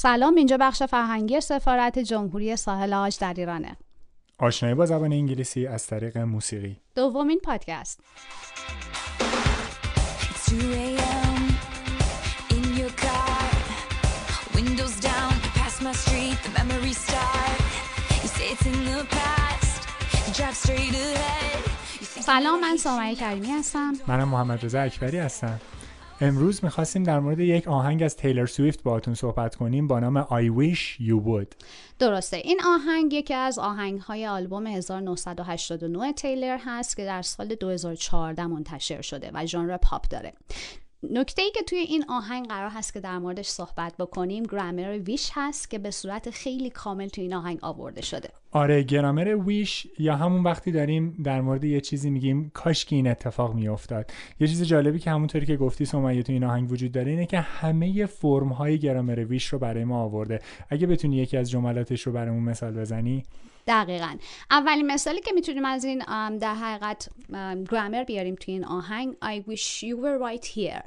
سلام اینجا بخش فرهنگی سفارت جمهوری ساحل آج در ایرانه آشنایی با زبان انگلیسی از طریق موسیقی دومین پادکست It's 2 a.m. in your car. Windows down, you pass my street, the memories start. You say it's in the past. You drive straight ahead. You think سلام من سامعه کریمی هستم منم محمد رضا اکبری هستم امروز می‌خواستیم در مورد یک آهنگ از تیلر سویفت باهاتون صحبت کنیم با نام I Wish You Would. درسته. این آهنگ یکی از آهنگ های آلبوم 1989 تیلر هست که در سال 2014 منتشر شده و ژانر پاپ داره. نکته ای که توی این آهنگ قرار هست که در موردش صحبت بکنیم گرامر ویش هست که به صورت خیلی کامل توی این آهنگ آورده شده. آره گرامر ویش یا همون وقتی داریم در مورد یه چیزی میگیم کاش که این اتفاق میافتاد. یه چیز جالبی که همونطوری که گفتی سمیه تو این آهنگ وجود داره اینه که همه فرم های گرامر ویش رو برای ما آورده. اگه بتونی یکی از جملاتش رو برامون مثال بزنی دقیقا. اولین مثالی که می‌تونیم از این در حقیقت ام، گرامر بیاریم توی این آهنگ I wish you were right here.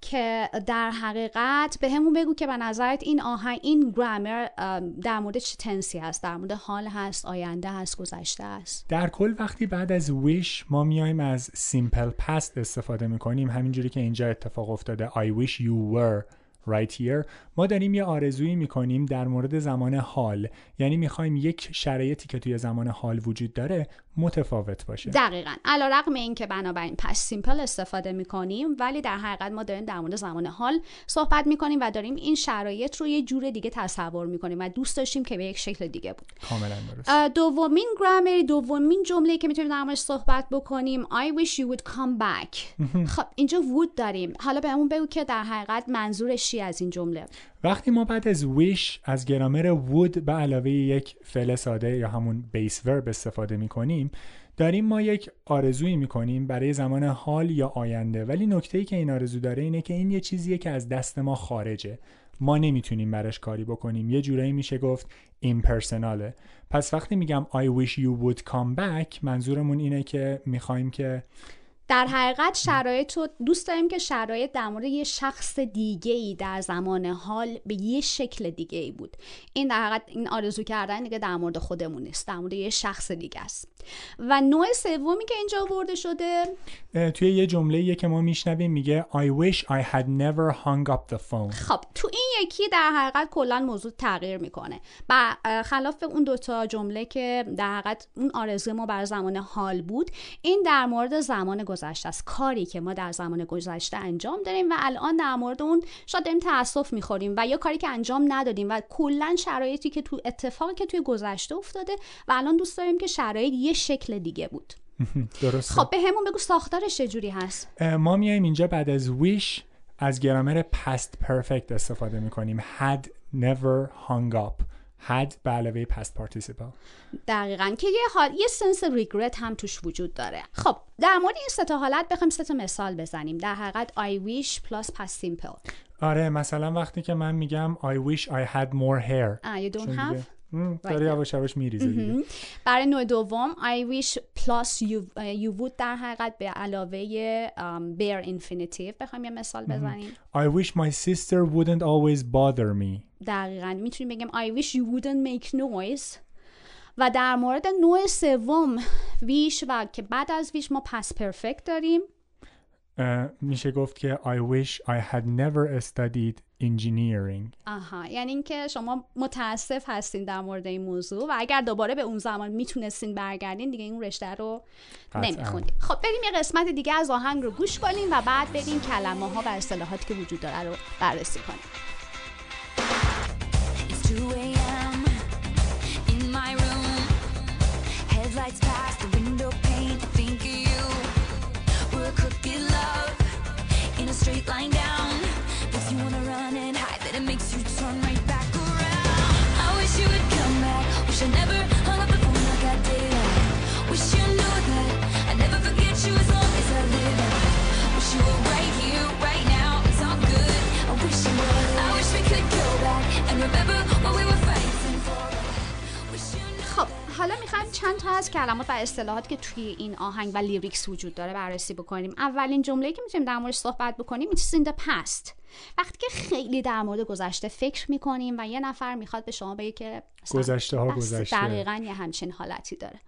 که در حقیقت به همون بگو که به نظرت این آهنگ این گرامر ام، در مورد چه تنسی هست؟ در مورد حال هست آینده هست گذشته است در کل وقتی بعد از wish ما میایم از simple past استفاده می‌کنیم همینجوری که اینجا اتفاق افتاده I wish you were right here. ما داریم یه آرزویی می‌کنیم در مورد زمان حال. یعنی می‌خوایم یک شرایطی که توی زمان حال وجود داره متفاوت باشه. دقیقا. علا رقم این که بنابراین پس سیمپل استفاده می‌کنیم ولی در حقیقت ما داریم در مورد زمان حال صحبت می‌کنیم و داریم این شرایط رو یه جور دیگه تصور می‌کنیم و دوست داشتیم که به یک شکل دیگه بود. کاملا درست. دومین گرامری دومین جمله که می‌تونیم در موردش صحبت بکنیم. I wish you would come back. خب اینجا would داریم. حالا به همون بگو که در حقیقت منظورش چی از این جمله؟ وقتی ما بعد از wish از گرامر would به علاوه یک فعل ساده یا همون بیس ورب استفاده می‌کنیم داریم ما یک آرزویی می‌کنیم برای زمان حال یا آینده. ولی نکته ای که این آرزو داره اینه که این یه چیزیه که از دست ما خارجه. ما نمی‌تونیم براش کاری بکنیم. یه جورایی میشه گفت ایمپرسناله پس وقتی میگم I wish you would come back منظورمون اینه که می‌خوایم که در حقیقت شرایط رو دوست داریم که شرایط در مورد یه شخص دیگه ای در زمان حال به یه شکل دیگه ای بود. این در حقیقت این آرزو کردن دیگه در مورد خودمون نیست در مورد یه شخص دیگه است. و نوع سومی که اینجا آورده شده؟ توی یه جمله که ما میشنویم میگه I wish I had never hung up the phone. خب تو این یکی در حقیقت کلا موضوع تغییر می‌کنه. و خلاف اون دوتا جمله که در حقیقت اون آرزوی ما بر زمان حال بود این در مورد زمان گذشته است. کاری که ما در زمان گذشته انجام داریم و الان در مورد اون شاید داریم تاسف می‌خوریم و یا کاری که انجام ندادیم و کلا شرایطی که تو اتفاقی که توی گذشته افتاده و الان دوست داریم که شرایط یه شکل دیگه بود. درسته. خب به همون بگو ساختارش چجوری هست؟ ما میایم اینجا بعد از wish از گرامر past perfect استفاده می‌کنیم. Had never hung up. Had به علاوه past participle. دقیقا که یه حال یه سنس ریگرت هم توش وجود داره. خب در مورد این سه تا حالت بخوایم سه تا مثال بزنیم. در حقیقت I wish plus past simple. آره مثلا وقتی که من میگم I wish I had more hair. uh, you don't have? داری یواش یواش میریزه برای نوع دوم I wish plus you would در حقیقت به علاوه bare infinity بخوایم یه مثال بزنیم. I wish my sister wouldn't always bother me. دقیقا. می‌تونیم بگم I wish you wouldn't make noise. و در مورد نوع سوم ویش و که بعد از ویش ما پس پرفکت داریم. میشه گفت که I wish I had never studied engineering. آها یعنی اینکه شما متاسف هستین در مورد این موضوع و اگر دوباره به اون زمان می‌تونستین برگردین دیگه این رشته رو قطعاً. نمیخوندین. خب بریم یه قسمت دیگه از آهنگ رو گوش کنیم و بعد بریم کلمه ها و اصطلاحاتی که وجود داره رو بررسی کنیم. line. از کلمات و اصطلاحاتی که توی این آهنگ و لیریکس وجود داره بررسی بکنیم. اولین جمله‌ای که می‌تونیم در موردش صحبت بکنیم in the past. وقتی که خیلی در مورد گذشته فکر می‌کنیم و یه نفر می‌خواد به شما بگه که گذشته ها گذشته. دقیقا یه همچین حالتی داره.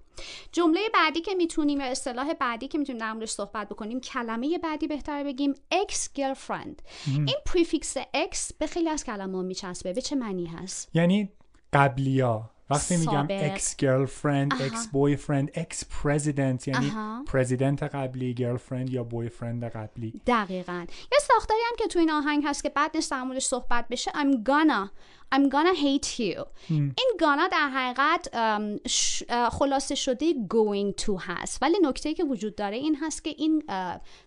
جمله بعدی که می‌تونیم یا اصطلاح بعدی که می‌تونیم در موردش صحبت بکنیم کلمه بعدی بهتر بگیم ex girlfriend این پریفیکس ex به خیلی از کلمه میچسبه. به چه معنی هست؟ یعنی قبلیا. وقتی میگم سابق. ex girlfriend ex boyfriend ex president یعنی. پرزیدنت قبلی girlfriend یا boyfriend قبلی دقیقا یه ساختاری هم که تو این آهنگ هست که بد نیست در موردش صحبت بشه I'm gonna I'm gonna hate you. این gonna در حقیقت خلاصه شده going to هست. ولی نکته که وجود داره این هست که این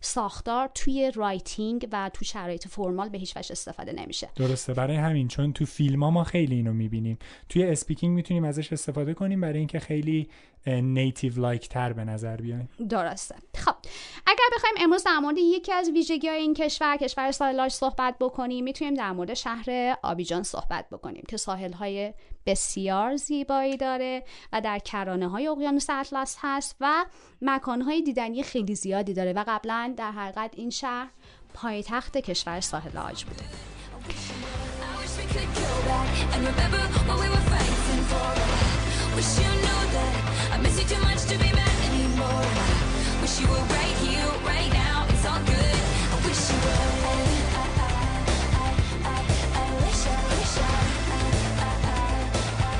ساختار توی writing و تو شرایط formal به هیچ وجه استفاده نمیشه. درسته. برای همین چون تو فیلم ها ما خیلی اینو می‌بینیم. توی speaking می‌تونیم ازش استفاده کنیم برای اینکه خیلی native like تر به نظر بیایم. درسته. خب اگر بخوایم امروز در مورد یکی از ویژگی های این کشور کشور ساحلاش صحبت بکنیم می‌تونیم در مورد شهر آبیجان صحبت بکنیم که ساحل های بسیار زیبایی داره و در کرانه های اقیانوس اطلس هست و مکان های دیدنی خیلی زیادی داره و قبلا در حقیقت این شهر پایتخت کشور ساحل آج بوده.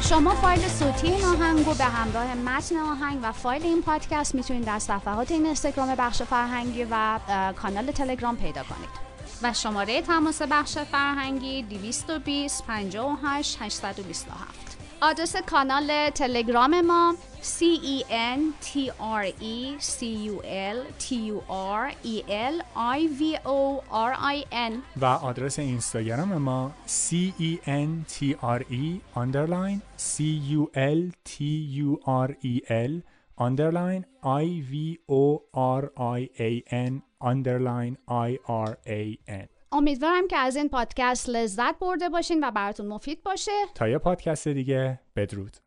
شما فایل صوتی این آهنگ رو به همراه متن آهنگ و فایل این پادکست می‌تونید در صفحات این اینستاگرام بخش فرهنگی و کانال تلگرام پیدا کنید. و شماره تماس بخش فرهنگی 220 58 827 آدرس کانال تلگرام ما C E N T R E C U L T U R E L I V O R I N و آدرس اینستاگرام ما C E N T R E underline C U L T U R E L underline I V O R I A N underline I R A N امیدوارم که از این پادکست لذت برده باشین و براتون مفید باشه. تا یه پادکست دیگه بدرود.